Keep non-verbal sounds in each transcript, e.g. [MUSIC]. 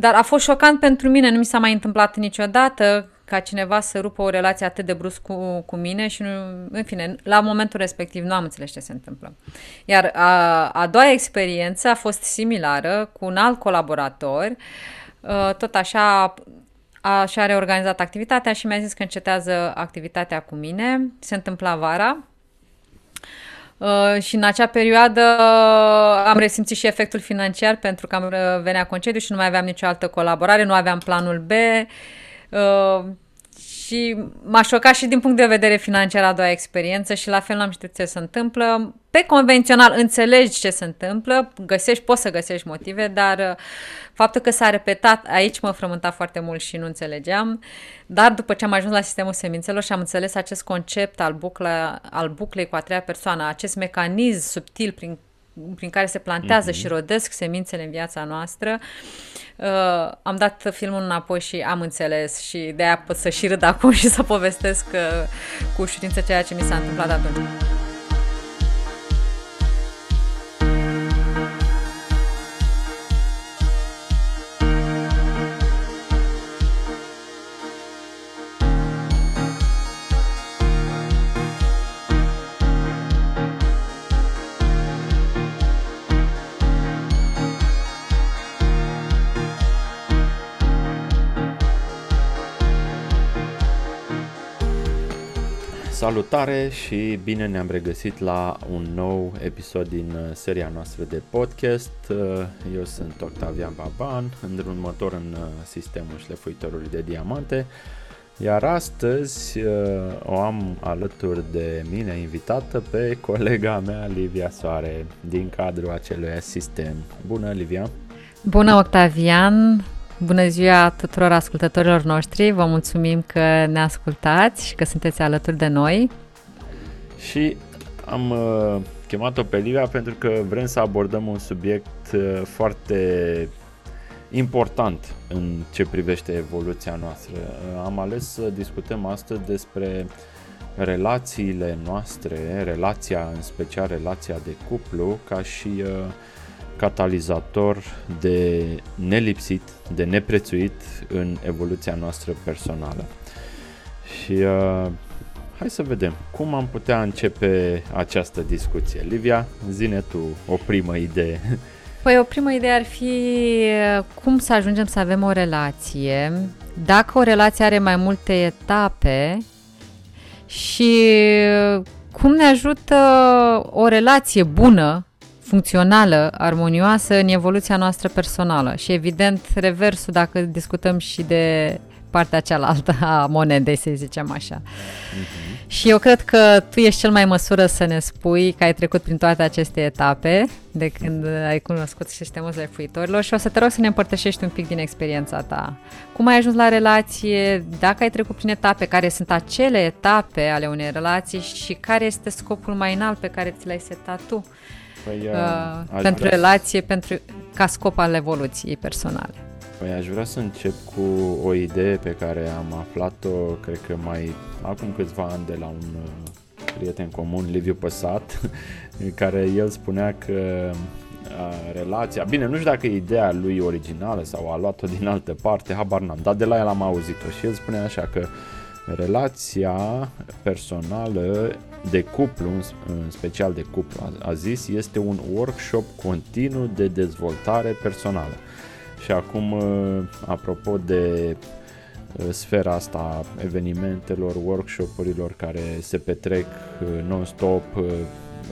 Dar a fost șocant pentru mine, nu mi s-a mai întâmplat niciodată ca cineva să rupă o relație atât de brusc cu, cu mine și, nu, în fine, la momentul respectiv nu am înțeles ce se întâmplă. Iar a, a doua experiență a fost similară cu un alt colaborator, uh, tot așa și-a reorganizat activitatea și mi-a zis că încetează activitatea cu mine. Se întâmpla vara, Uh, și în acea perioadă am resimțit și efectul financiar pentru că am venea concediu și nu mai aveam nicio altă colaborare, nu aveam planul B. Uh, și m-a șocat și din punct de vedere financiar a doua experiență și la fel n-am știut ce se întâmplă. Pe convențional înțelegi ce se întâmplă, găsești, poți să găsești motive, dar uh, faptul că s-a repetat aici mă frământa foarte mult și nu înțelegeam. Dar după ce am ajuns la sistemul semințelor și am înțeles acest concept al, bucla, al buclei cu a treia persoană, acest mecanism subtil prin prin care se plantează mm-hmm. și rodesc semințele în viața noastră, uh, am dat filmul înapoi și am înțeles și de aia pot să și râd acum și să povestesc uh, cu ușurință ceea ce mi s-a întâmplat atunci. Salutare și bine ne-am regăsit la un nou episod din uh, seria noastră de podcast. Uh, eu sunt Octavian Baban, îndrumător în uh, sistemul șlefuitorului de diamante, iar astăzi o am alături de mine invitată pe colega mea Livia Soare din cadrul acelui sistem. Bună, Livia! Bună, Octavian! Bună ziua tuturor ascultătorilor noștri, vă mulțumim că ne ascultați și că sunteți alături de noi. Și am uh, chemat-o pe Livia pentru că vrem să abordăm un subiect uh, foarte important în ce privește evoluția noastră. Uh, am ales să discutăm astăzi despre relațiile noastre, relația, în special relația de cuplu, ca și uh, catalizator de nelipsit, de neprețuit în evoluția noastră personală. Și uh, hai să vedem cum am putea începe această discuție. Livia, zine tu o primă idee. [LAUGHS] Păi o primă idee ar fi uh, cum să ajungem să avem o relație, dacă o relație are mai multe etape și uh, cum ne ajută o relație bună funcțională, armonioasă în evoluția noastră personală. Și evident, reversul, dacă discutăm și de partea cealaltă a monedei, să zicem așa. Uh-huh. Și eu cred că tu ești cel mai măsură să ne spui că ai trecut prin toate aceste etape de când ai cunoscut sistemul lefuitorilor și o să te rog să ne împărtășești un pic din experiența ta. Cum ai ajuns la relație, dacă ai trecut prin etape, care sunt acele etape ale unei relații și care este scopul mai înalt pe care ți l-ai setat tu Păi, uh, pentru vrea... relație, pentru, ca scop al evoluției personale. Păi aș vrea să încep cu o idee pe care am aflat-o, cred că mai acum câțiva ani de la un uh, prieten comun, Liviu Păsat, în [LAUGHS] care el spunea că uh, relația, bine, nu știu dacă e ideea lui originală sau a luat-o din altă parte, habar n-am, dar de la el am auzit-o și el spunea așa că relația personală de cuplu, în special de cuplu, a zis, este un workshop continuu de dezvoltare personală. Și acum, uh, apropo de uh, sfera asta evenimentelor, workshopurilor care se petrec uh, non-stop,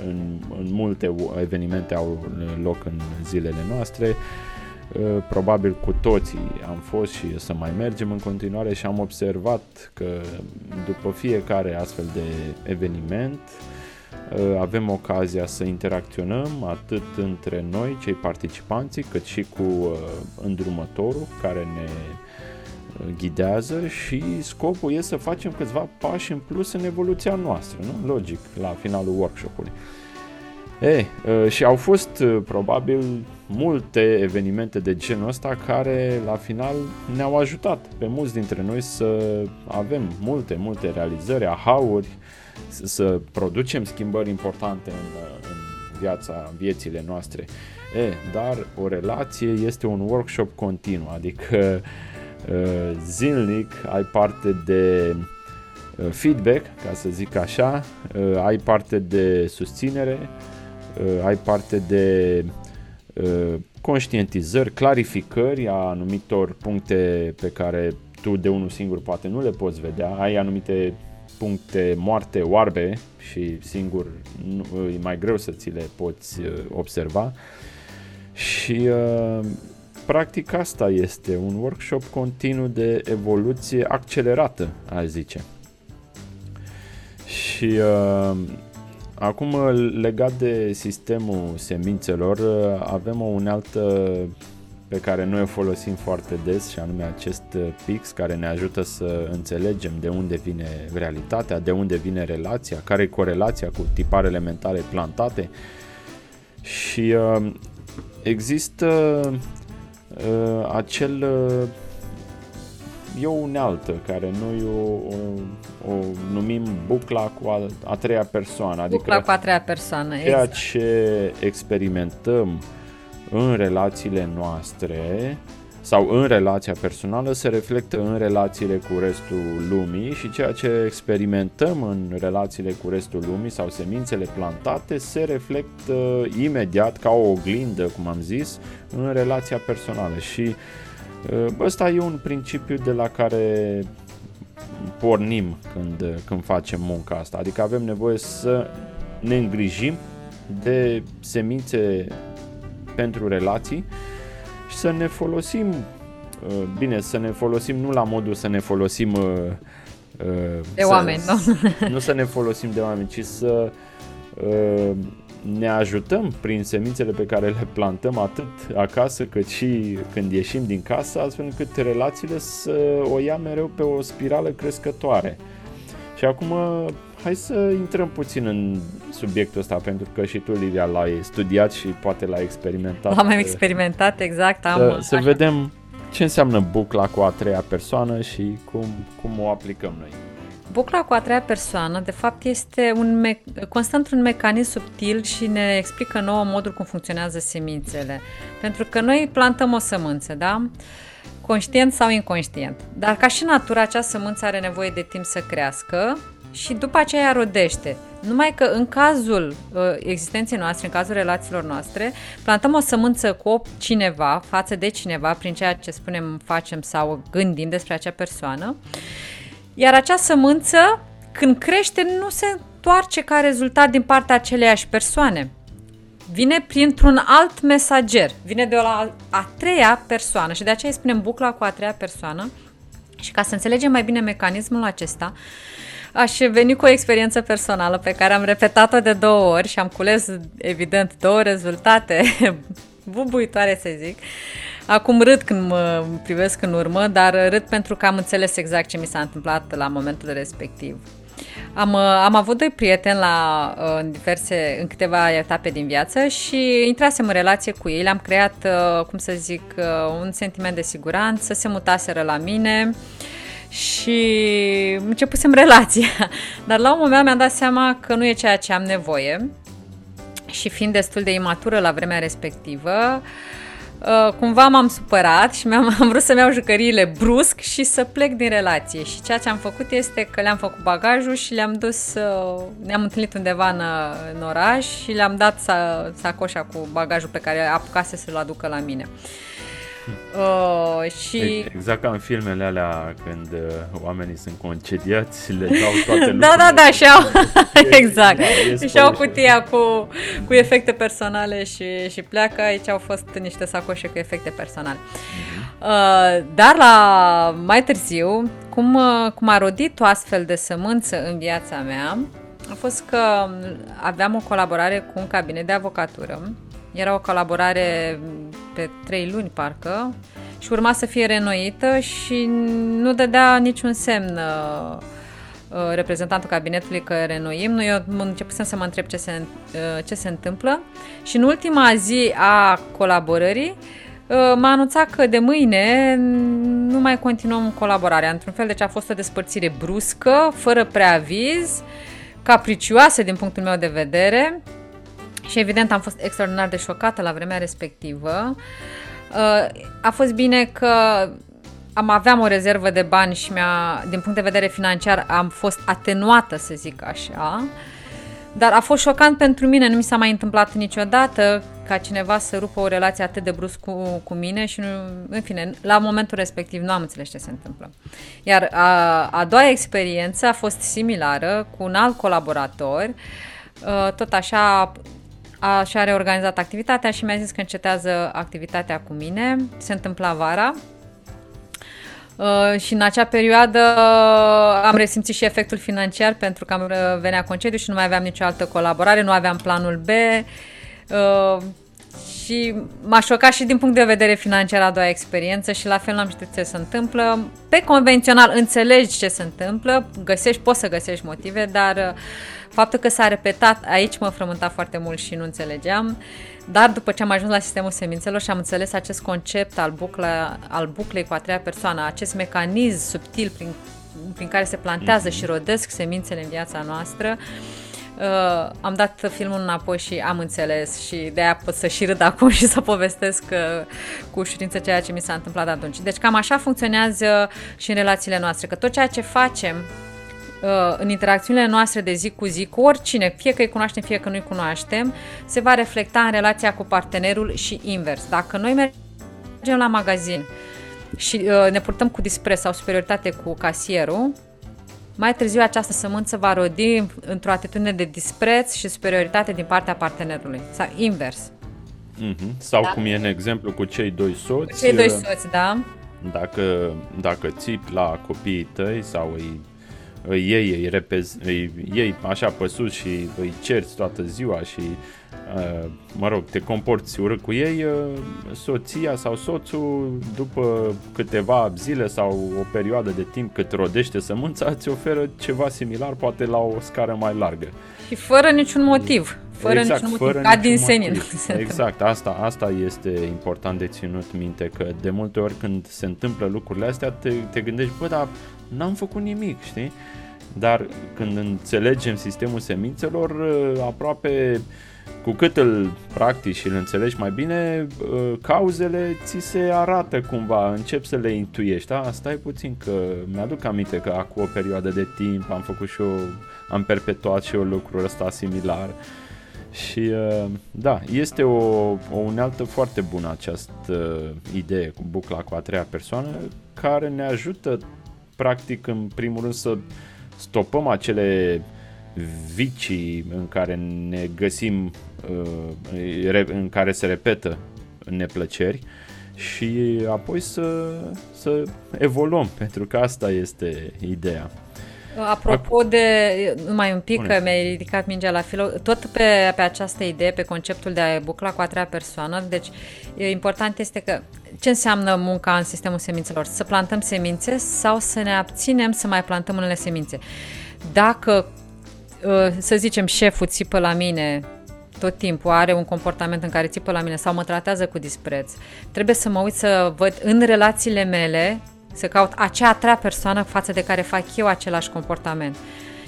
în, în multe evenimente au loc în zilele noastre, probabil cu toții am fost și să mai mergem în continuare și am observat că după fiecare astfel de eveniment avem ocazia să interacționăm atât între noi, cei participanții, cât și cu îndrumătorul care ne ghidează și scopul este să facem câțiva pași în plus în evoluția noastră, nu? Logic, la finalul workshopului. Ei, și au fost probabil multe evenimente de genul ăsta care la final ne-au ajutat pe mulți dintre noi să avem multe, multe realizări, ahauri, să producem schimbări importante în, în viața, viețile noastre. E, dar o relație este un workshop continuu, adică zilnic ai parte de feedback, ca să zic așa, ai parte de susținere, ai parte de conștientizări, clarificări a anumitor puncte pe care tu de unul singur poate nu le poți vedea, ai anumite puncte moarte, oarbe și singur nu, e mai greu să ți le poți uh, observa și uh, practic asta este un workshop continuu de evoluție accelerată, aș zice. Și uh, acum legat de sistemul semințelor, uh, avem o unealtă pe care noi o folosim foarte des și anume acest uh, pix care ne ajută să înțelegem de unde vine realitatea, de unde vine relația, care e corelația cu tiparele mentale plantate. Și uh, există uh, acel uh, e o unealtă care noi o, o, o numim bucla cu a, a treia persoană. Adică bucla cu a treia persoană, ceea exact. ce experimentăm în relațiile noastre sau în relația personală se reflectă în relațiile cu restul lumii și ceea ce experimentăm în relațiile cu restul lumii sau semințele plantate se reflectă imediat ca o oglindă, cum am zis, în relația personală și uh, ăsta e un principiu de la care pornim când, când facem munca asta, adică avem nevoie să ne îngrijim de semințe pentru relații și să ne folosim, uh, bine, să ne folosim nu la modul să ne folosim uh, uh, de să, oameni, nu? [LAUGHS] Nu să ne folosim de oameni, ci să ne ajutăm prin semințele pe care le plantăm atât acasă cât și când ieșim din casă, astfel încât relațiile să o ia mereu pe o spirală crescătoare. Și acum hai să intrăm puțin în subiectul ăsta, pentru că și tu, Livia, l-ai studiat și poate l-ai experimentat. L-am experimentat, exact. Am, să, să vedem ce înseamnă bucla cu a treia persoană și cum, cum o aplicăm noi. Bucla cu a treia persoană, de fapt, este un me- constant un mecanism subtil și ne explică nouă modul cum funcționează semințele. Pentru că noi plantăm o sămânță, da? Conștient sau inconștient. Dar ca și natura, acea sămânță are nevoie de timp să crească și după aceea rodește. Numai că în cazul uh, existenței noastre, în cazul relațiilor noastre, plantăm o sămânță cu cineva, față de cineva, prin ceea ce spunem, facem sau gândim despre acea persoană, iar acea sămânță, când crește, nu se întoarce ca rezultat din partea aceleiași persoane. Vine printr-un alt mesager, vine de la a treia persoană și de aceea îi spunem bucla cu a treia persoană și ca să înțelegem mai bine mecanismul acesta, uh, aș veni cu o experiență personală pe care am repetat-o de două ori și am cules, evident, două rezultate [LAUGHS] bubuitoare, să zic. Acum râd când mă privesc în urmă, dar râd pentru că am înțeles exact ce mi s-a întâmplat la momentul respectiv. Am, am avut doi prieteni la, în diverse, în câteva etape din viață și intrasem în relație cu ei, le-am creat, cum să zic, un sentiment de siguranță, se mutaseră la mine, și începusem [LAUGHS] relația. Dar la un moment mi-am dat seama că nu e ceea ce am nevoie și fiind destul de imatură la vremea respectivă, uh, cumva m-am supărat și mi-am am vrut să-mi iau jucăriile brusc și să plec din relație. Și ceea ce am făcut este că le-am făcut bagajul și le-am dus, uh, ne-am întâlnit undeva în, în oraș și le-am dat sacoșa cu bagajul pe care apucase să-l aducă la mine. Uh, Uh, și... Exact ca în filmele alea când uh, oamenii sunt concediați, le dau toate [LAUGHS] Da, da, da, și au, [LAUGHS] exact. Da, și au cutia cu, cu efecte personale și, și pleacă. Aici au fost niște sacoșe cu efecte personale. Uh-huh. Uh, dar la mai târziu, cum, uh, cum a rodit o astfel de sămânță în viața mea, a fost că aveam o colaborare cu un cabinet de avocatură era o colaborare pe trei luni, parcă, și urma să fie renoită și nu dădea niciun semn uh, uh, reprezentantul cabinetului că renoim. Noi eu începusem să mă întreb ce se, uh, ce se întâmplă și în ultima zi a colaborării m-a anunțat că de mâine nu mai continuăm colaborarea. Într-un fel, deci a fost o despărțire bruscă, fără preaviz, capricioasă din punctul meu de vedere și evident am fost extraordinar de șocată la vremea respectivă. Uh, a fost bine că am aveam o rezervă de bani și mi-a, din punct de vedere financiar am fost atenuată, să zic așa. Dar a fost șocant pentru mine, nu mi s-a mai întâmplat niciodată ca cineva să rupă o relație atât de brusc cu, cu mine și, nu, în fine, la momentul respectiv nu am înțeles ce se întâmplă. Iar a, a doua experiență a fost similară cu un alt colaborator, uh, tot așa a, și-a reorganizat activitatea și mi-a zis că încetează activitatea cu mine. Se întâmpla vara, Uh, și în acea perioadă uh, am resimțit și efectul financiar pentru că am uh, venea concediu și nu mai aveam nicio altă colaborare, nu aveam planul B uh, și m-a șocat și din punct de vedere financiar a doua experiență și la fel n-am știut ce se întâmplă. Pe convențional înțelegi ce se întâmplă, găsești, poți să găsești motive, dar uh, faptul că s-a repetat aici mă frământa foarte mult și nu înțelegeam. Dar după ce am ajuns la sistemul semințelor și am înțeles acest concept al, bucla, al buclei cu a treia persoană, acest mecanism subtil prin, prin care se plantează mm-hmm. și rodesc semințele în viața noastră, uh, am dat filmul înapoi și am înțeles și de aia pot să și râd acum și să povestesc uh, cu ușurință ceea ce mi s-a întâmplat atunci. Deci cam așa funcționează și în relațiile noastre, că tot ceea ce facem Uh, în interacțiunile noastre de zi cu zi cu oricine, fie că îi cunoaștem, fie că nu îi cunoaștem, se va reflecta în relația cu partenerul și invers. Dacă noi mergem la magazin și uh, ne purtăm cu dispreț sau superioritate cu casierul, mai târziu această sămânță va rodi într-o atitudine de dispreț și superioritate din partea partenerului, sau invers. Mm-hmm. Sau da? cum e în exemplu cu cei doi soți. Cei doi uh, soți, da. Dacă, dacă țipi la copiii tăi sau îi îi iei, îi, repezi, îi iei așa pe sus și îi cerți toată ziua și uh, mă rog, te comporți urât cu ei, uh, soția sau soțul după câteva zile sau o perioadă de timp cât rodește sămânța îți oferă ceva similar, poate la o scară mai largă. Și fără niciun motiv. Fără exact, niciun motiv, fără ca din senin. Exact, asta, asta este important de ținut minte, că de multe ori când se întâmplă lucrurile astea, te, te gândești, bă, dar n-am făcut nimic, știi? Dar când înțelegem sistemul semințelor, uh, aproape cu cât îl practici și îl înțelegi mai bine, uh, cauzele ți se arată cumva, încep să le intuiești. Da, stai puțin că mi-aduc aminte că acum o perioadă de timp am făcut și eu, am perpetuat și eu lucrul ăsta similar. Și uh, da, este o, o unealtă foarte bună această idee cu bucla cu a treia persoană care ne ajută practic în primul rând să stopăm acele vicii în care ne găsim, uh, în care se repetă neplăceri și apoi să, să evoluăm, pentru că asta este ideea. Apropo de, numai un pic, că mi-ai ridicat mingea la filo, tot pe, pe această idee, pe conceptul de a bucla cu a treia persoană, deci important este că ce înseamnă munca în sistemul semințelor? Să plantăm semințe sau să ne abținem să mai plantăm unele semințe? Dacă, uh, să zicem, șeful țipă la mine tot timpul, are un comportament în care țipă la mine sau mă tratează cu dispreț, trebuie să mă uit să văd în relațiile mele, să caut acea a treia persoană față de care fac eu același comportament.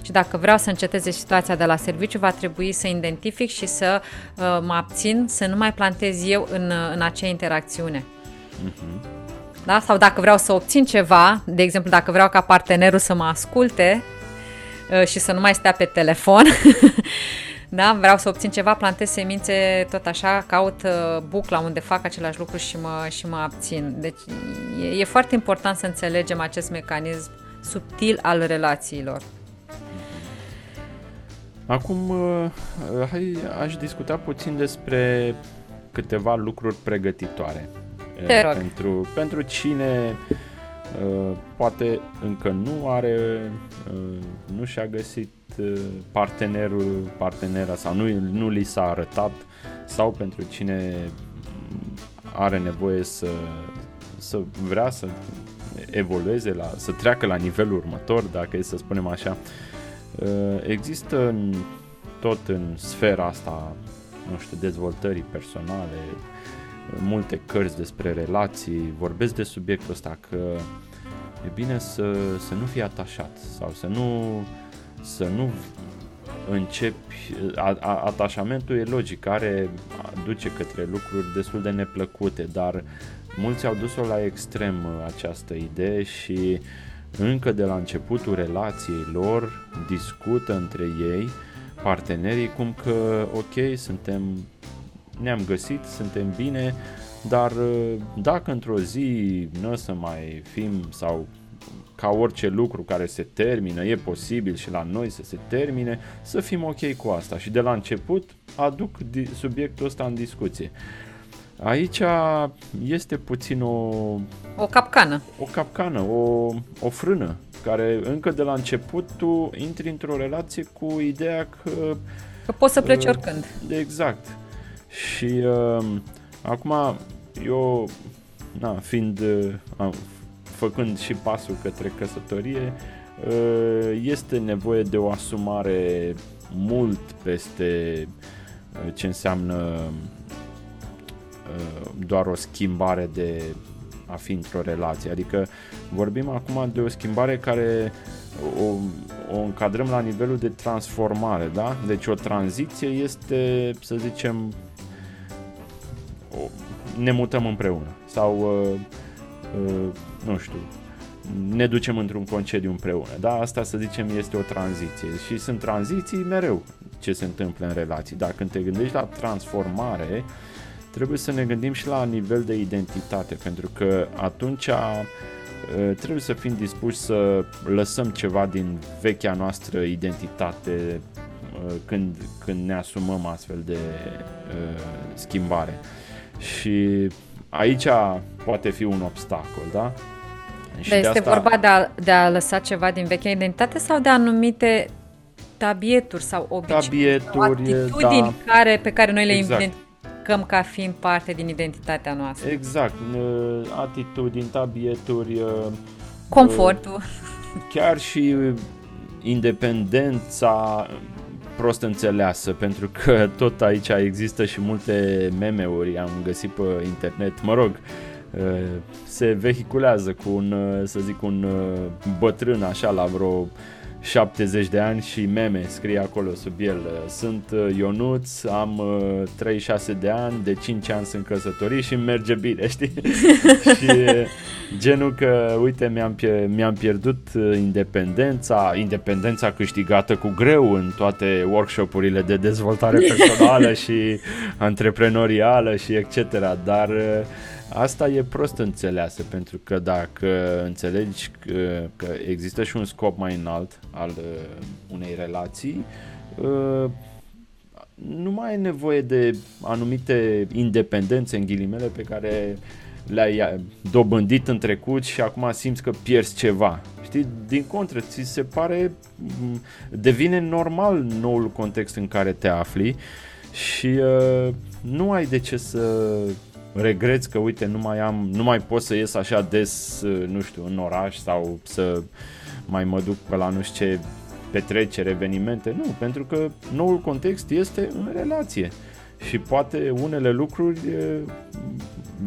Și dacă vreau să înceteze situația de la serviciu, va trebui să identific și să uh, mă abțin, să nu mai plantez eu în, în acea interacțiune. Uh-huh. Da? Sau dacă vreau să obțin ceva, de exemplu, dacă vreau ca partenerul să mă asculte uh, și să nu mai stea pe telefon, [LAUGHS] da? vreau să obțin ceva, plantez semințe, tot așa, caut uh, bucla unde fac același lucru și mă, și mă abțin. Deci e, e foarte important să înțelegem acest mecanism subtil al relațiilor. Acum, uh, hai, aș discuta puțin despre câteva lucruri pregătitoare. Te rog. Pentru, pentru cine uh, poate încă nu are, uh, nu și-a găsit uh, partenerul, partenera sau nu, nu li s-a arătat sau pentru cine are nevoie să, să vrea să evolueze, la, să treacă la nivelul următor, dacă e să spunem așa. Uh, există în, tot în sfera asta, nu știu, dezvoltării personale, multe cărți despre relații, vorbesc de subiectul ăsta că e bine să, să nu fii atașat sau să nu, să nu începi, a, a, atașamentul e logic, care duce către lucruri destul de neplăcute, dar mulți au dus-o la extrem această idee și încă de la începutul relației lor discută între ei partenerii cum că ok, suntem ne-am găsit, suntem bine, dar dacă într-o zi nu o să mai fim sau ca orice lucru care se termină, e posibil și la noi să se termine, să fim ok cu asta și de la început aduc subiectul ăsta în discuție. Aici este puțin o... O capcană. O capcană, o, o frână, care încă de la început tu intri într-o relație cu ideea că... Că poți să pleci uh, oricând. Exact. Și uh, acum eu, na, fiind, uh, făcând și pasul către căsătorie, uh, este nevoie de o asumare mult peste uh, ce înseamnă uh, doar o schimbare de a fi într-o relație. Adică vorbim acum de o schimbare care o, o încadrăm la nivelul de transformare, da? Deci o tranziție este, să zicem, o, ne mutăm împreună sau uh, uh, nu știu, ne ducem într-un concediu împreună. Da, asta să zicem este o tranziție și sunt tranziții mereu ce se întâmplă în relații. Dar când te gândești la transformare, trebuie să ne gândim și la nivel de identitate, pentru că atunci trebuie să fim dispuși să lăsăm ceva din vechea noastră identitate când, când ne asumăm astfel de uh, schimbare. Și aici poate fi un obstacol, da? Și Dar este asta... vorba de a, de a lăsa ceva din vechea identitate sau de anumite tabieturi sau obiceiuri tabieturi, sau atitudini da. care, pe care noi le exact. identificăm ca fiind parte din identitatea noastră. Exact, atitudini, tabieturi, confortul. Chiar și independența prost înțeleasă, pentru că [LAUGHS] tot aici există și multe meme-uri, am găsit pe internet, mă rog, uh, se vehiculează cu un, uh, să zic, un uh, bătrân așa la vreo 70 de ani și meme scrie acolo sub el. Sunt uh, Ionuț, am 36 uh, de ani, de 5 ani sunt căsătorit și merge bine, [LAUGHS] știi? [LAUGHS] și genul că, uite, mi-am, mi-am pierdut uh, independența, independența câștigată cu greu în toate workshopurile de dezvoltare [LAUGHS] personală și antreprenorială și etc. Dar Asta e prost înțeleasă, pentru că dacă înțelegi că, că există și un scop mai înalt al uh, unei relații, uh, nu mai ai nevoie de anumite independențe în ghilimele pe care le-ai dobândit în trecut și acum simți că pierzi ceva. Știi, din contră, ți se pare, devine normal noul context în care te afli și uh, nu ai de ce să regreți că, uite, nu mai am, nu mai pot să ies așa des, nu știu, în oraș sau să mai mă duc pe la nu știu ce petrecere, evenimente. Nu, pentru că noul context este în relație. Și poate unele lucruri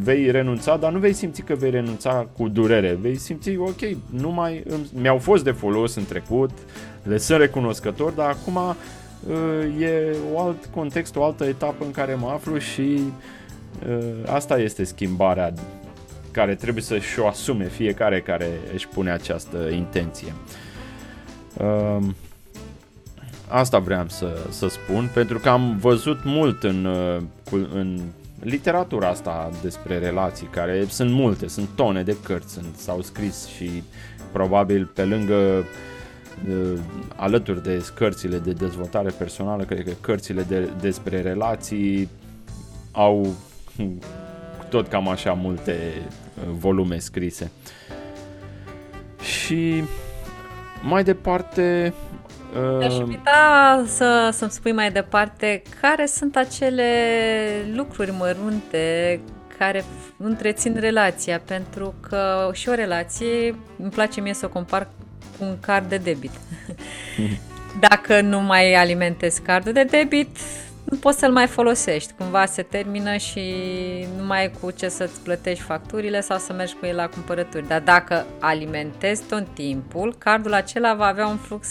vei renunța, dar nu vei simți că vei renunța cu durere. Vei simți, ok, nu mai mi-au fost de folos în trecut, le sunt recunoscător, dar acum e un alt context, o altă etapă în care mă aflu și Uh, asta este schimbarea care trebuie să-și o asume fiecare care își pune această intenție. Um, asta vreau să, să spun, pentru că am văzut mult în, uh, în literatura asta despre relații, care sunt multe, sunt tone de cărți, sunt, s-au scris și probabil pe lângă uh, alături de cărțile de dezvoltare personală, cred că cărțile de, despre relații au tot cam așa multe uh, volume scrise. Și mai departe... Uh... Aș invita să, să-mi spui mai departe care sunt acele lucruri mărunte care întrețin relația, pentru că și o relație, îmi place mie să o compar cu un card de debit. [LAUGHS] Dacă nu mai alimentezi cardul de debit, nu poți să-l mai folosești. Cumva se termină și nu mai ai cu ce să-ți plătești facturile sau să mergi cu el la cumpărături. Dar dacă alimentezi tot timpul, cardul acela va avea un flux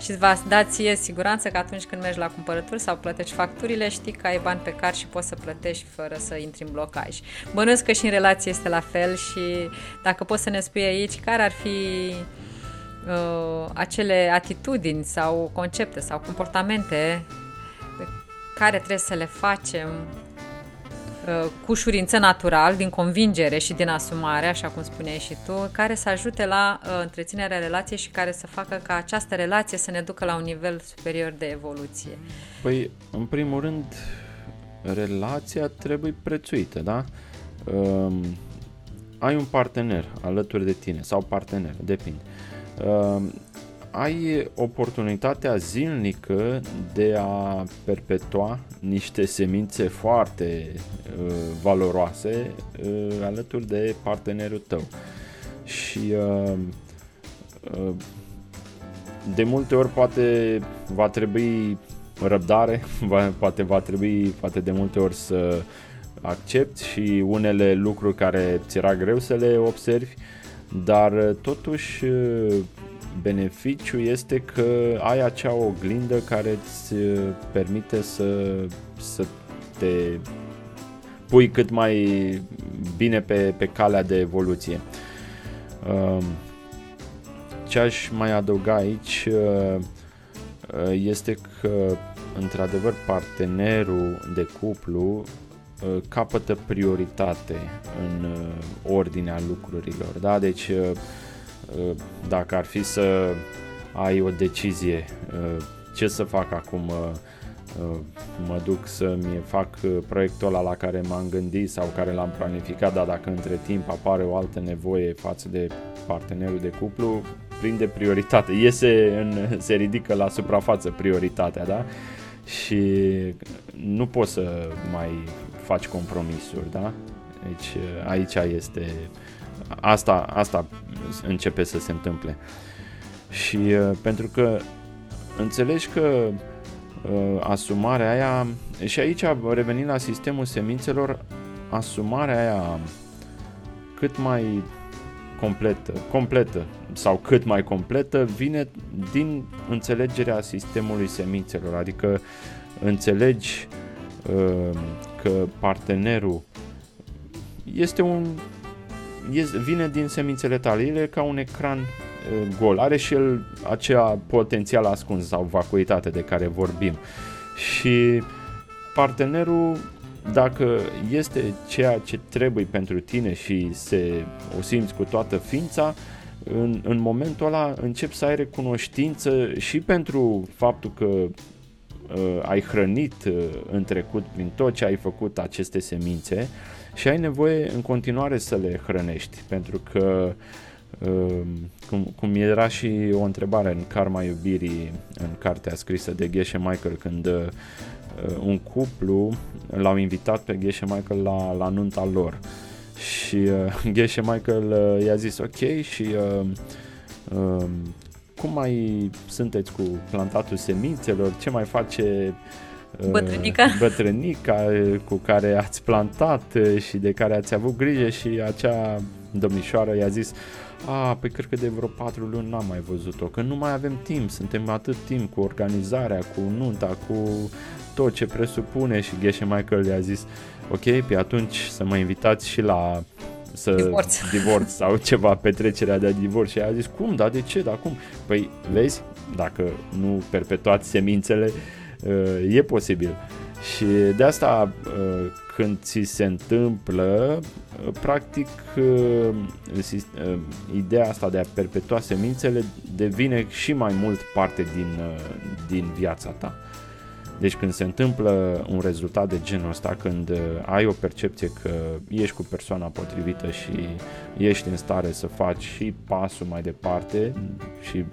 și îți va da ție siguranță că atunci când mergi la cumpărături sau plătești facturile, știi că ai bani pe card și poți să plătești fără să intri în blocaj. Bănuiesc că și în relație este la fel și dacă poți să ne spui aici care ar fi uh, acele atitudini sau concepte sau comportamente pe care trebuie să le facem uh, cu ușurință natural, din convingere și din asumare, așa cum spuneai și tu, care să ajute la uh, întreținerea relației și care să facă ca această relație să ne ducă la un nivel superior de evoluție. Păi, în primul rând, relația trebuie prețuită, da? Uh, ai un partener alături de tine sau partener, depinde. Uh, ai oportunitatea zilnică de a perpetua niște semințe foarte uh, valoroase uh, alături de partenerul tău. Și uh, uh, de multe ori poate va trebui răbdare, [LAUGHS] va, poate va trebui poate de multe ori să accepti și unele lucruri care ți era greu să le observi, dar totuși beneficiul este că ai acea oglindă care îți permite să, să te pui cât mai bine pe, pe calea de evoluție. Ce aș mai adăuga aici este că într-adevăr partenerul de cuplu Uh, capătă prioritate în uh, ordinea lucrurilor. Da? Deci, uh, dacă ar fi să ai o decizie, ce să fac acum, mă duc să-mi fac proiectul ăla la care m-am gândit sau care l-am planificat, dar dacă între timp apare o altă nevoie față de partenerul de cuplu, prinde prioritate, [LAUGHS] iese în, se ridică la suprafață prioritatea, da? Și nu poți să mai faci compromisuri, da? Deci aici este asta, asta începe să se întâmple. Și uh, pentru că înțelegi că uh, asumarea aia și aici revenind la sistemul semințelor, asumarea aia cât mai completă, completă sau cât mai completă vine din înțelegerea sistemului semințelor, adică înțelegi uh, că partenerul este un este, vine din semințele tale, el e ca un ecran uh, gol, are și el acea potențial ascuns sau vacuitate de care vorbim. Și partenerul dacă este ceea ce trebuie pentru tine și se o simți cu toată ființa, în, în momentul ăla încep să ai recunoștință și pentru faptul că uh, ai hrănit uh, în trecut prin tot ce ai făcut aceste semințe și ai nevoie în continuare să le hrănești, pentru că uh, cum, cum era și o întrebare în Karma Iubirii, în cartea scrisă de Geshe Michael, când uh, un cuplu l-au invitat pe Geshe Michael la, la nunta lor. Și uh, [LAUGHS] Geshe Michael uh, i-a zis ok și uh, uh, cum mai sunteți cu plantatul semințelor, ce mai face uh, bătrânica. [LAUGHS] bătrânica cu care ați plantat uh, și de care ați avut grijă? Și acea domnișoară i-a zis a, păi cred că de vreo patru luni n-am mai văzut-o, că nu mai avem timp, suntem atât timp cu organizarea, cu nunta, cu tot ce presupune. Și Geshe Michael i-a zis ok, pe atunci să mă invitați și la să divorț. [LAUGHS] divorț sau ceva, petrecerea de divorț și a zis, cum, da, de ce, da, cum? Păi, vezi, dacă nu perpetuați semințele, uh, e posibil. Și de asta, uh, când ți se întâmplă, uh, practic, ideea asta de a perpetua semințele devine și mai mult parte din, din viața ta. Deci când se întâmplă un rezultat de genul ăsta, când uh, ai o percepție că ești cu persoana potrivită și ești în stare să faci și pasul mai departe și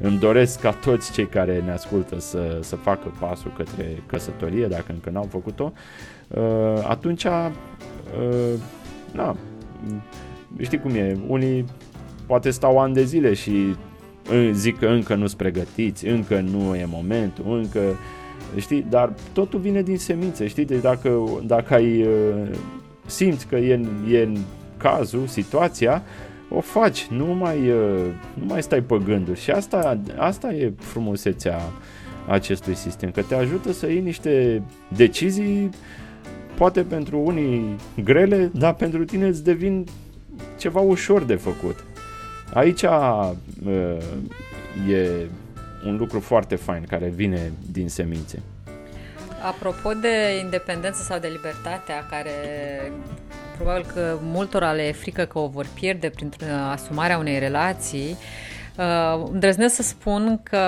îmi doresc ca toți cei care ne ascultă să, să facă pasul către căsătorie, dacă încă n-au făcut-o, uh, atunci, uh, na, știi cum e, unii poate stau ani de zile și zic că încă nu-s pregătiți, încă nu e momentul, încă știi? Dar totul vine din semințe, știi? Deci dacă, dacă ai uh, simți că e, e în cazul, situația, o faci, nu mai, uh, nu mai stai pe gânduri. Și asta, asta e frumusețea acestui sistem, că te ajută să iei niște decizii, poate pentru unii grele, dar pentru tine îți devin ceva ușor de făcut. Aici uh, e un lucru foarte fain care vine din semințe. Apropo de independență sau de libertatea care probabil că multora le e frică că o vor pierde prin asumarea unei relații, uh, îndrăznesc să spun că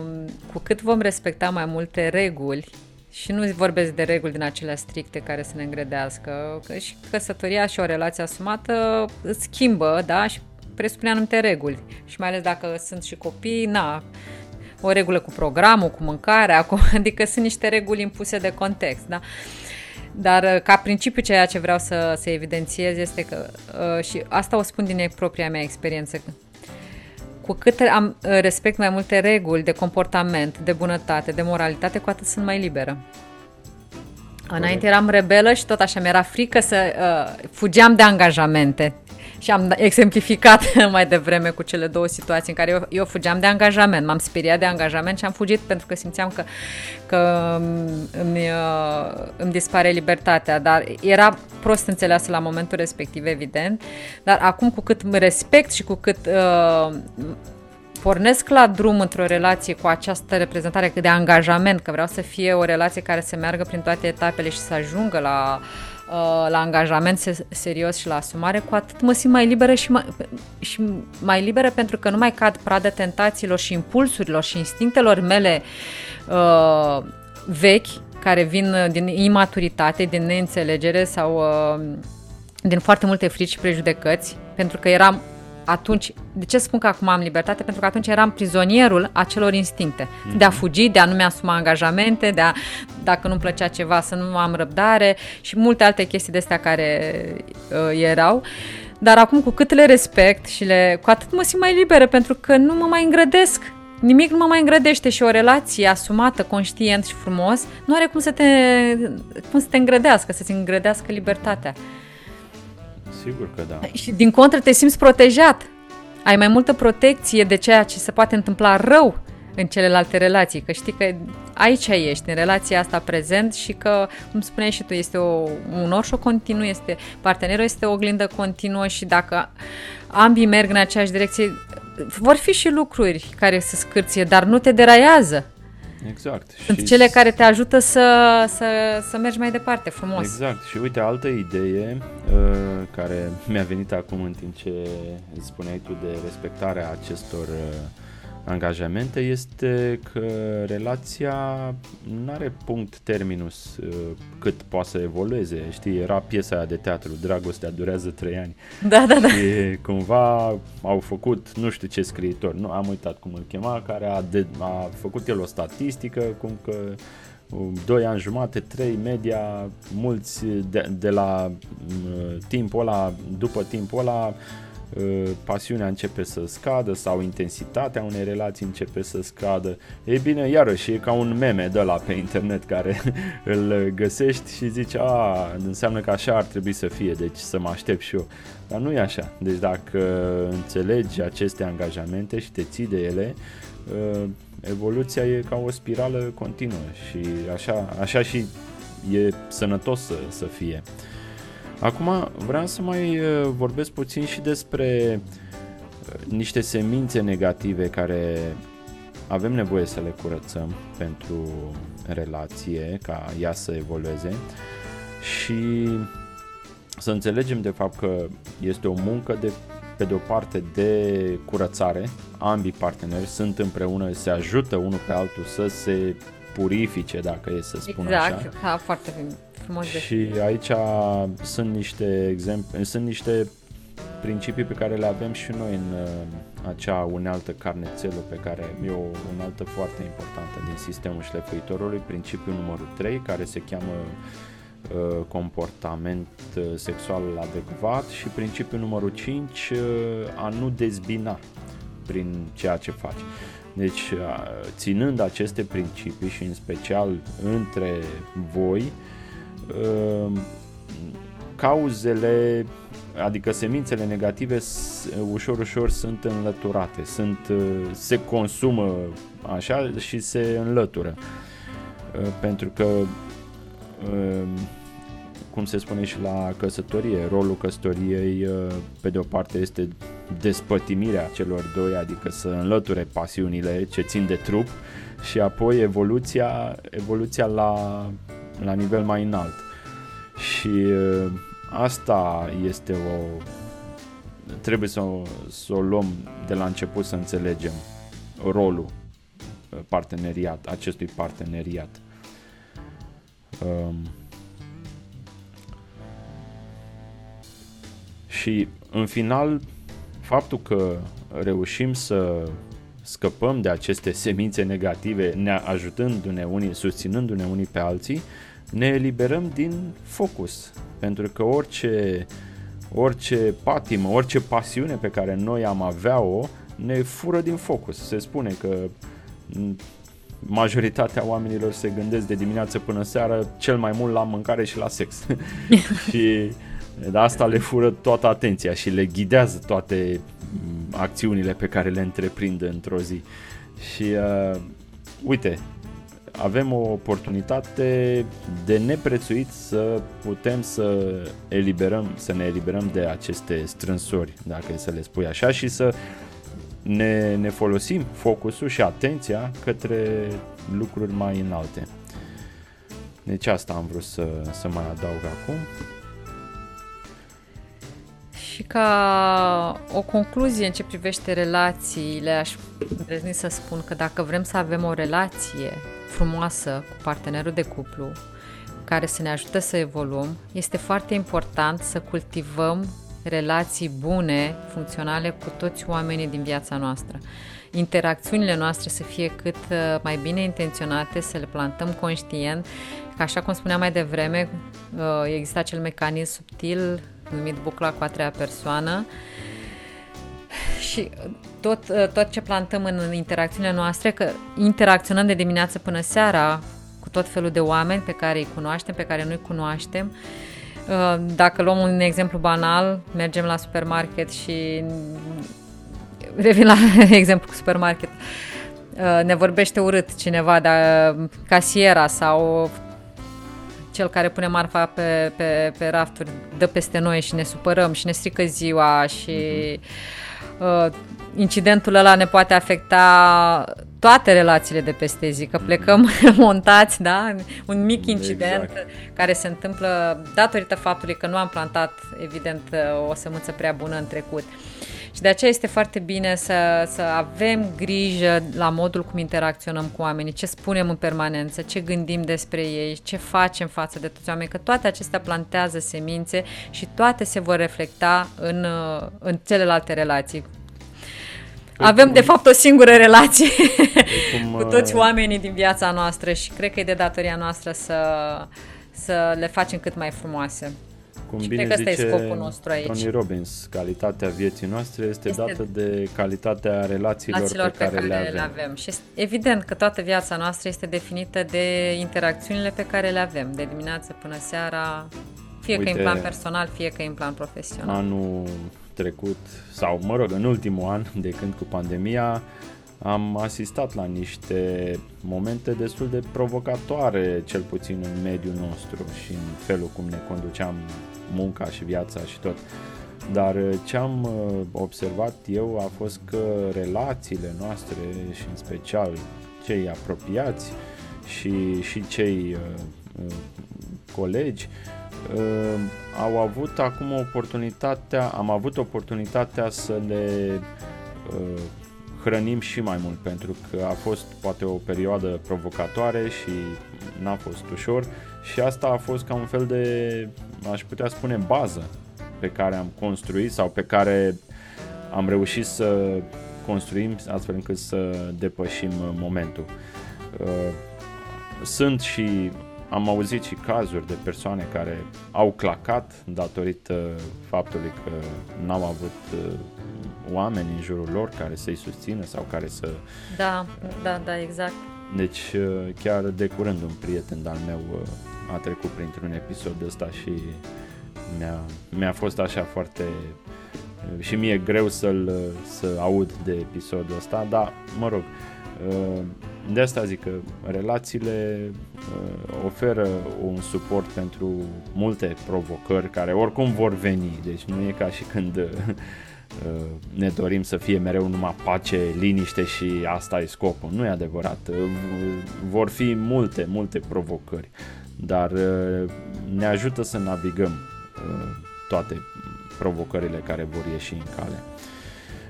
um, cu cât vom respecta mai multe reguli, și nu vorbesc de reguli din acelea stricte care să ne îngredească, că și căsătoria și o relație asumată îți schimbă, da, și presupune anumite reguli. Și mai ales dacă sunt și copii, na, o regulă cu programul, cu mâncarea, cu, [LAUGHS] adică sunt niște reguli impuse de context, da? Dar uh, ca principiu ceea ce vreau să, să evidențiez este că, uh, și asta o spun din propria mea experiență, cu cât am uh, respect mai multe reguli de comportament, de bunătate, de moralitate, cu atât sunt mai liberă. Înainte eram rebelă și tot așa mi-era frică să uh, fugeam de angajamente. Și am exemplificat [LAUGHS] mai devreme cu cele două situații în care eu, eu fugeam de angajament, m-am speriat de angajament și am fugit pentru că simțeam că, că îmi, uh, îmi dispare libertatea, dar era prost înțeleasă la momentul respectiv, evident, dar acum cu cât respect și cu cât uh, pornesc la drum într-o relație cu această reprezentare de angajament, că vreau să fie o relație care să meargă prin toate etapele și să ajungă la uh, Uh, la angajament serios și la asumare, cu atât mă simt mai liberă și mai, și mai liberă pentru că nu mai cad pradă tentațiilor și impulsurilor și instinctelor mele uh, vechi, care vin din imaturitate, din neînțelegere sau uh, din foarte multe frici și prejudecăți, pentru că eram atunci, de ce spun că acum am libertate? Pentru că atunci eram prizonierul acelor instincte, mm-hmm. de a fugi, de a nu mi-asuma angajamente, de a, dacă nu-mi plăcea ceva, să nu am răbdare și multe alte chestii de astea care uh, erau. Dar acum, cu cât le respect și le, cu atât mă simt mai liberă, pentru că nu mă mai îngrădesc. Nimic nu mă mai îngrădește și o relație asumată, conștient și frumos nu are cum să te, cum să te îngrădească, să-ți îngrădească libertatea. Sigur că da. Și din contră te simți protejat. Ai mai multă protecție de ceea ce se poate întâmpla rău în celelalte relații, că știi că aici ești, în relația asta prezent și că, cum spuneai și tu, este o, un orșo continuu, este, partenerul este o oglindă continuă și dacă ambii merg în aceeași direcție, vor fi și lucruri care să scârție, dar nu te deraiază. Exact. Sunt și cele care te ajută să, să, să mergi mai departe, frumos. Exact. Și uite, altă idee uh, care mi-a venit acum în timp ce spuneai tu de respectarea acestor uh, angajamente este că relația nu are punct terminus uh, cât poate să evolueze. Știi, era piesa aia de teatru, Dragostea durează trei ani. Da, da, da. Și cumva au făcut, nu știu ce scriitor, nu am uitat cum îl chema, care a, de, a făcut el o statistică, cum că um, doi ani jumate, trei media, mulți de, de la uh, timpul ăla, după timpul ăla, Uh, pasiunea începe să scadă sau intensitatea unei relații începe să scadă. Ei bine, iarăși e ca un meme de la pe internet care [LAUGHS] îl găsești și zici, a, înseamnă că așa ar trebui să fie, deci să mă aștept și eu. Dar nu e așa. Deci dacă înțelegi aceste angajamente și te ții de ele, uh, evoluția e ca o spirală continuă și așa, așa și e sănătos să, să fie. Acum vreau să mai uh, vorbesc puțin și despre uh, niște semințe negative care avem nevoie să le curățăm pentru relație, ca ea să evolueze. Și să înțelegem de fapt că este o muncă de pe de o parte de curățare, ambii parteneri sunt împreună, se ajută unul pe altul să se purifice, dacă e să spun exact, așa. Exact, da, foarte frumos. Și aici sunt niște exemple, sunt niște principii pe care le avem și noi în uh, acea unealtă carnețelă pe care e o unealtă foarte importantă din sistemul șlefuitorului, principiul numărul 3, care se cheamă uh, comportament uh, sexual adecvat și principiul numărul 5, uh, a nu dezbina prin ceea ce faci. Deci, uh, ținând aceste principii și în special între voi, uh, cauzele adică semințele negative ușor, ușor sunt înlăturate, sunt, se consumă așa și se înlătură. Pentru că cum se spune și la căsătorie, rolul căsătoriei pe de o parte este despătimirea celor doi, adică să înlăture pasiunile ce țin de trup și apoi evoluția, evoluția la, la nivel mai înalt. Și asta este o... trebuie să o, să o luăm de la început să înțelegem rolul parteneriat, acestui parteneriat. Um, și în final, faptul că reușim să scăpăm de aceste semințe negative, ne ajutându-ne unii, susținându-ne unii pe alții, ne eliberăm din focus. Pentru că orice, orice patimă, orice pasiune pe care noi am avea-o, ne fură din focus. Se spune că majoritatea oamenilor se gândesc de dimineață până seară cel mai mult la mâncare și la sex. [LAUGHS] și de asta le fură toată atenția și le ghidează toate mm, acțiunile pe care le întreprind într-o zi. Și uh, uite, avem o oportunitate de neprețuit să putem să eliberăm, să ne eliberăm de aceste strânsori, dacă e să le spui așa, și să ne, ne folosim focusul și atenția către lucruri mai înalte. Deci asta am vrut să, să mai adaug acum. Și ca o concluzie în ce privește relațiile, aș îndrăzni să spun că dacă vrem să avem o relație frumoasă cu partenerul de cuplu, care să ne ajute să evoluăm, este foarte important să cultivăm relații bune, funcționale cu toți oamenii din viața noastră. Interacțiunile noastre să fie cât uh, mai bine intenționate, să le plantăm conștient, că așa cum spuneam mai devreme, uh, există acel mecanism subtil numit bucla cu a treia persoană și tot, uh, tot ce plantăm în interacțiunile noastre, că interacționăm de dimineață până seara cu tot felul de oameni pe care îi cunoaștem, pe care nu-i cunoaștem, Uh, dacă luăm un exemplu banal, mergem la supermarket și revin la [LAUGHS] exemplu cu supermarket. Uh, ne vorbește urât cineva, dar casiera sau cel care pune marfa pe, pe, pe rafturi dă peste noi și ne supărăm și ne strică ziua și uh, incidentul ăla ne poate afecta toate relațiile de peste zi, că plecăm [LAUGHS] montați, da? Un mic incident exact. care se întâmplă datorită faptului că nu am plantat, evident, o sămânță prea bună în trecut. Și de aceea este foarte bine să, să avem grijă la modul cum interacționăm cu oamenii, ce spunem în permanență, ce gândim despre ei, ce facem față de toți oamenii, că toate acestea plantează semințe și toate se vor reflecta în, în celelalte relații Păi Avem, de fapt, o singură relație cum, [LAUGHS] cu toți uh, oamenii din viața noastră și cred că e de datoria noastră să, să le facem cât mai frumoase. Cum și bine cred că ăsta e scopul nostru aici. Tony Robbins, calitatea vieții noastre este, este dată de calitatea relațiilor, relațiilor pe, care pe care le avem. Le avem. Și evident că toată viața noastră este definită de interacțiunile pe care le avem, de dimineață până seara, fie Uite, că e în plan personal, fie că e în plan profesional. Anul trecut, sau mă rog, în ultimul an, de când cu pandemia, am asistat la niște momente destul de provocatoare, cel puțin în mediul nostru și în felul cum ne conduceam munca și viața și tot. Dar ce am uh, observat eu a fost că relațiile noastre și în special cei apropiați și, și cei uh, uh colegi uh, au avut acum oportunitatea, am avut oportunitatea să le uh, hrănim și mai mult pentru că a fost poate o perioadă provocatoare și n-a fost ușor și asta a fost ca un fel de, aș putea spune, bază pe care am construit sau pe care am reușit să construim astfel încât să depășim momentul. Uh, sunt și am auzit și cazuri de persoane care au clacat datorită faptului că n-au avut uh, oameni în jurul lor care să-i susțină sau care să... Da, da, da, exact. Deci uh, chiar de curând un prieten al meu uh, a trecut printr-un episod ăsta și mi-a, mi-a fost așa foarte și mie greu să-l să aud de episodul ăsta, dar mă rog, de asta zic că relațiile oferă un suport pentru multe provocări care oricum vor veni, deci nu e ca și când ne dorim să fie mereu numai pace, liniște și asta e scopul. Nu e adevărat. Vor fi multe, multe provocări, dar ne ajută să navigăm toate provocările care vor ieși în cale.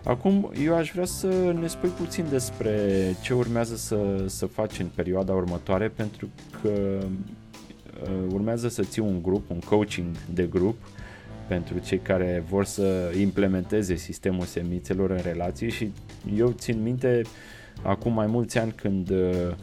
Acum, eu aș vrea să ne spui puțin despre ce urmează să, să faci în perioada următoare, pentru că uh, urmează să ții un grup, un coaching de grup, pentru cei care vor să implementeze sistemul semințelor în relații și eu țin minte acum mai mulți ani când uh,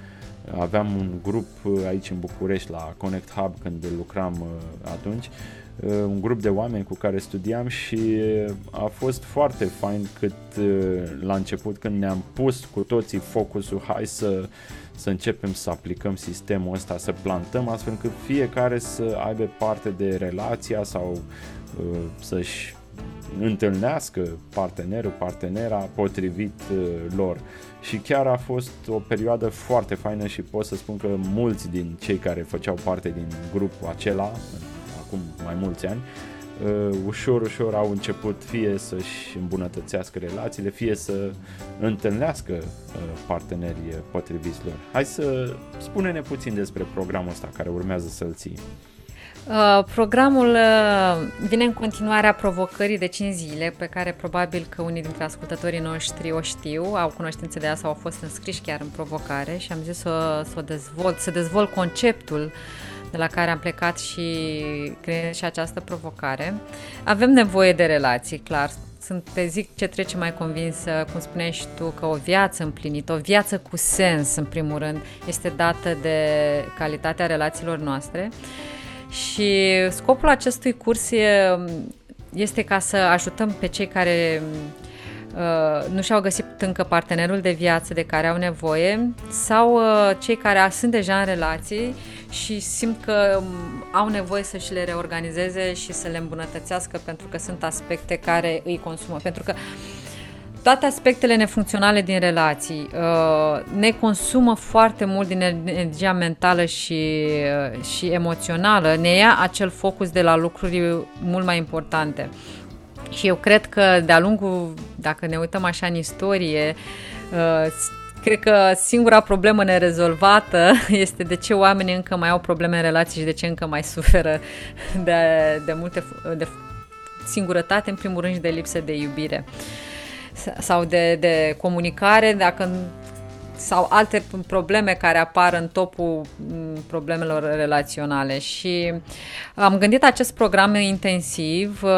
aveam un grup aici în București la Connect Hub când lucram uh, atunci Uh, un grup de oameni cu care studiam și uh, a fost foarte fain cât uh, la început când ne-am pus cu toții focusul, hai să, să începem să aplicăm sistemul ăsta, să plantăm astfel încât fiecare să aibă parte de relația sau să-și întâlnească partenerul, partenera potrivit lor. Și chiar a fost o perioadă foarte faină și pot să spun că mulți din cei care făceau parte din grupul acela, acum mai mulți ani, uh, ușor, ușor au început fie să-și îmbunătățească relațiile, fie să întâlnească uh, partenerii potriviți lor. Hai să spune-ne puțin despre programul ăsta care urmează să-l ții. Uh, programul uh, vine în continuarea provocării de 5 zile, pe care probabil că unii dintre ascultătorii noștri o știu, au cunoștință de asta, au fost înscriși chiar în provocare și am zis să, să o dezvolt, să dezvolt conceptul uh, de la care am plecat și creez și această provocare. Avem nevoie de relații, clar. Sunt, te zic ce trece mai convinsă, cum spuneai și tu, că o viață împlinită, o viață cu sens, în primul rând, este dată de calitatea relațiilor noastre. Și scopul acestui curs e, este ca să ajutăm pe cei care Uh, nu și-au găsit încă partenerul de viață de care au nevoie sau uh, cei care sunt deja în relații și simt că um, au nevoie să și le reorganizeze și să le îmbunătățească pentru că sunt aspecte care îi consumă. Pentru că toate aspectele nefuncționale din relații uh, ne consumă foarte mult din energia mentală și, uh, și emoțională, ne ia acel focus de la lucruri mult mai importante. Și eu cred că de-a lungul, dacă ne uităm așa în istorie, uh, Cred că singura problemă nerezolvată [LAUGHS] este de ce oamenii încă mai au probleme în relații și de ce încă mai suferă [LAUGHS] de, de multe de singurătate, în primul rând, și de lipsă de iubire. Sau de, de comunicare, dacă sau alte probleme care apar în topul mm, problemelor relaționale. Și am gândit acest program intensiv uh,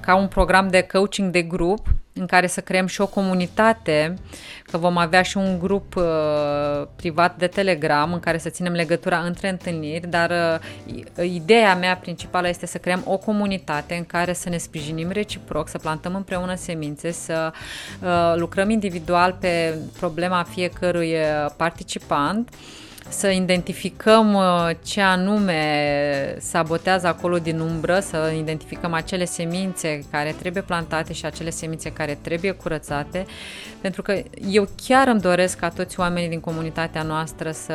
ca un program de coaching de grup în care să creăm și o comunitate, că vom avea și un grup uh, privat de Telegram în care să ținem legătura între întâlniri, dar uh, ideea mea principală este să creăm o comunitate în care să ne sprijinim reciproc, să plantăm împreună semințe, să uh, lucrăm individual pe problema fiecărui uh, participant să identificăm uh, ce anume sabotează acolo din umbră, să identificăm acele semințe care trebuie plantate și acele semințe care trebuie curățate, pentru că eu chiar îmi doresc ca toți oamenii din comunitatea noastră să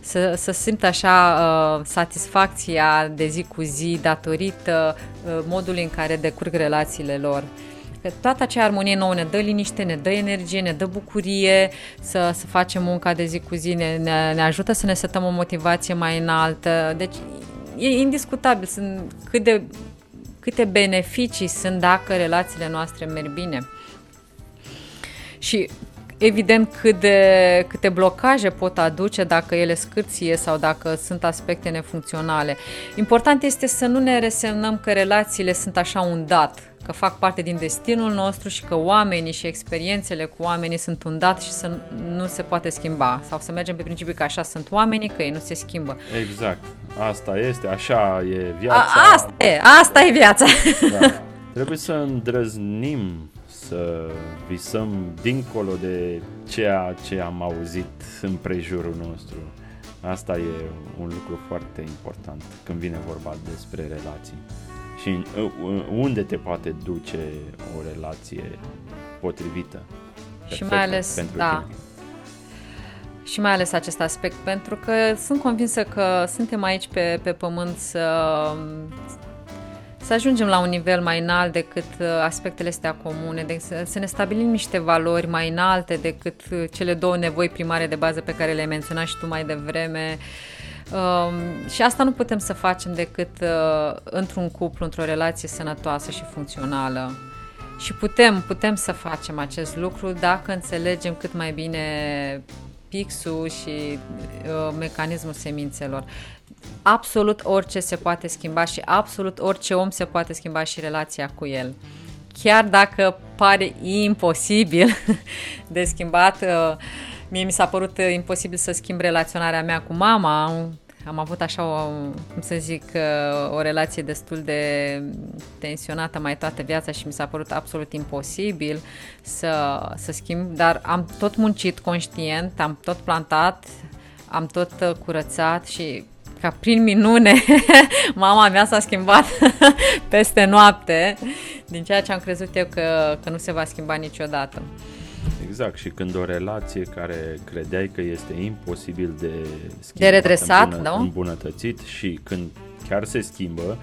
să, să simt așa uh, satisfacția de zi cu zi datorită uh, modului în care decurg relațiile lor. Că toată acea armonie nouă ne dă liniște, ne dă energie, ne dă bucurie să, să facem munca de zi cu zi, ne, ne, ne ajută să ne setăm o motivație mai înaltă. Deci e indiscutabil sunt cât de, câte beneficii sunt dacă relațiile noastre merg bine. Și evident cât de, câte blocaje pot aduce dacă ele scârție sau dacă sunt aspecte nefuncționale. Important este să nu ne resemnăm că relațiile sunt așa un dat, că fac parte din destinul nostru și că oamenii și experiențele cu oamenii sunt un dat și să nu se poate schimba. Sau să mergem pe principiu că așa sunt oamenii, că ei nu se schimbă. Exact. Asta este, așa e viața. A, asta e, asta e viața. Da. Trebuie să îndrăznim să visăm dincolo de ceea ce am auzit în prejurul nostru. Asta e un lucru foarte important când vine vorba despre relații. Și unde te poate duce o relație potrivită. Și mai ales, pentru da, tine. și mai ales acest aspect, pentru că sunt convinsă că suntem aici pe, pe pământ să, să ajungem la un nivel mai înalt decât uh, aspectele astea comune, de, să, să ne stabilim niște valori mai înalte decât uh, cele două nevoi primare de bază pe care le-ai menționat și tu mai devreme. Um, și asta nu putem să facem decât uh, într-un cuplu, într-o relație sănătoasă și funcțională. Și putem, putem să facem acest lucru dacă înțelegem cât mai bine pixul și uh, mecanismul semințelor. Absolut orice se poate schimba și absolut orice om se poate schimba și relația cu el. Chiar dacă pare imposibil [LAUGHS] de schimbat, uh, mie mi s-a părut imposibil să schimb relaționarea mea cu mama, am avut așa o, cum să zic, o relație destul de tensionată mai toată viața și mi s-a părut absolut imposibil să, să schimb, dar am tot muncit conștient, am tot plantat, am tot curățat și ca prin minune [LAUGHS] mama mea s-a schimbat [LAUGHS] peste noapte din ceea ce am crezut eu că, că nu se va schimba niciodată. Exact, și când o relație care credeai că este imposibil de schimbat, de redresat, îmbună, nu? îmbunătățit și când chiar se schimbă,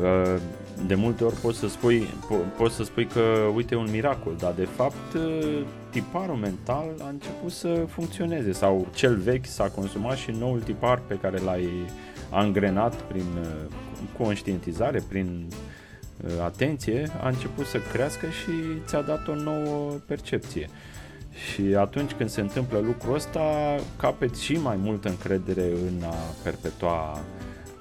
uh, de multe ori poți să spui, po- poți să spui că uite un miracol, dar de fapt uh, tiparul mental a început să funcționeze sau cel vechi s-a consumat și noul tipar pe care l-ai angrenat prin uh, conștientizare, prin Uh, atenție a început să crească și ți-a dat o nouă percepție. Și atunci când se întâmplă lucrul ăsta, capeți și mai multă încredere în a perpetua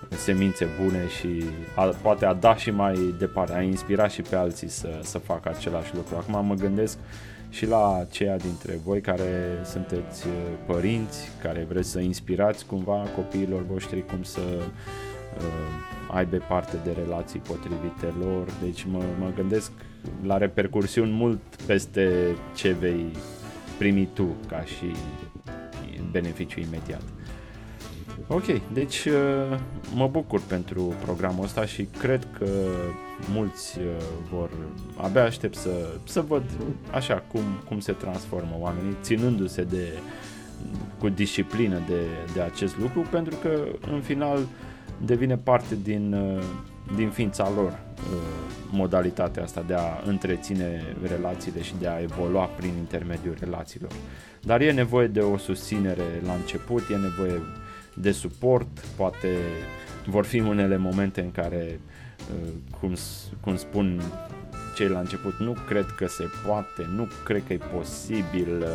semințe bune și a, poate a da și mai departe, a inspira și pe alții să, să facă același lucru. Acum mă gândesc și la ceea dintre voi care sunteți uh, părinți, care vreți să inspirați cumva copiilor voștri cum să uh, aibă parte de relații potrivite lor, deci mă, mă gândesc la repercursiuni mult peste ce vei primi tu ca și beneficiu imediat. Ok, deci uh, mă bucur pentru programul ăsta și cred că mulți uh, vor, abia aștept să, să văd așa cum, cum se transformă oamenii, ținându-se de, cu disciplină de, de acest lucru, pentru că în final uh, devine parte din, uh, din ființa lor uh, modalitatea asta de a întreține relațiile și de a evolua prin intermediul relațiilor. Dar e nevoie de o susținere la început, e nevoie de suport, poate vor fi unele momente în care, uh, cum, cum spun cei la început, nu cred că se poate, nu cred că e posibil,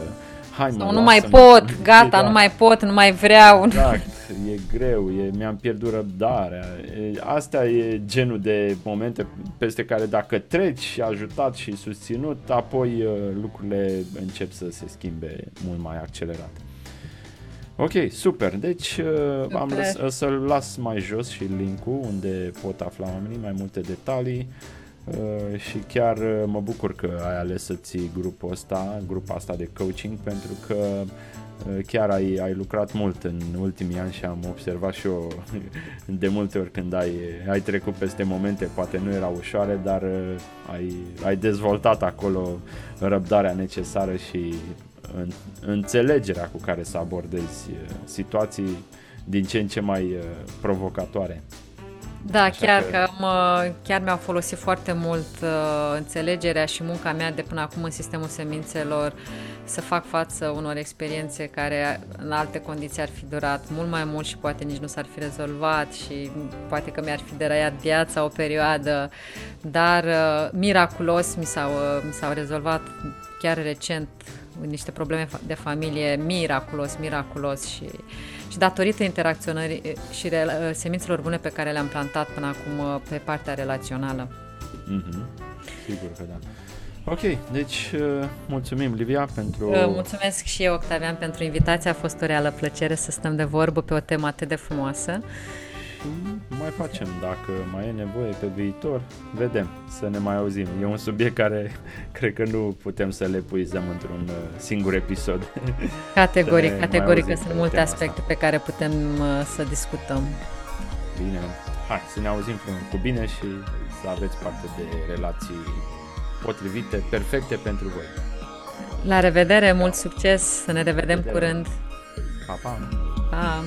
hai mă, nu mai pot, gata, da. nu mai pot, nu mai vreau. Exact, e greu, e, mi-am pierdut răbdarea. E, asta e genul de momente peste care dacă treci și ajutat și susținut, apoi uh, lucrurile încep să se schimbe mult mai accelerat. Ok, super. Deci uh, super. am lăs, să-l las mai jos și linkul unde pot afla oamenii mai multe detalii. Uh, și chiar uh, mă bucur că ai ales să ții grupul ăsta, grupa asta de coaching, pentru că uh, chiar ai, ai lucrat mult în ultimii ani și am observat și eu [LAUGHS] de multe ori când ai, ai trecut peste momente, poate nu erau ușoare, dar ai, ai dezvoltat acolo răbdarea necesară și în, înțelegerea cu care să abordezi situații din ce în ce mai provocatoare. Da, Așa chiar, că... că mă, chiar mi-a folosit foarte mult uh, înțelegerea și munca mea de până acum în sistemul semințelor să fac față unor experiențe care în alte condiții ar fi durat mult mai mult și poate nici nu s-ar fi rezolvat și poate că mi-ar fi deraiat viața o perioadă, dar uh, miraculos mi s-au, uh, mi s-au rezolvat chiar recent niște probleme de familie miraculos, miraculos și uh, și datorită interacționării și re- semințelor bune pe care le-am plantat până acum pe partea relațională. Mm-hmm. Sigur că da. Ok, deci mulțumim Livia pentru... Mulțumesc și eu, Octavian, pentru invitație. A fost o reală plăcere să stăm de vorbă pe o temă atât de frumoasă mai facem dacă mai e nevoie pe viitor, vedem, să ne mai auzim. E un subiect care [LAUGHS] cred că nu putem să le puizăm într-un uh, singur episod. [LAUGHS] Categoric, categoric că sunt multe aspecte asta. pe care putem uh, să discutăm. Bine. hai, să ne auzim cu bine și să aveți parte de relații potrivite, perfecte pentru voi. La revedere, mult succes, să ne revedem curând. Pa, pa! Pa!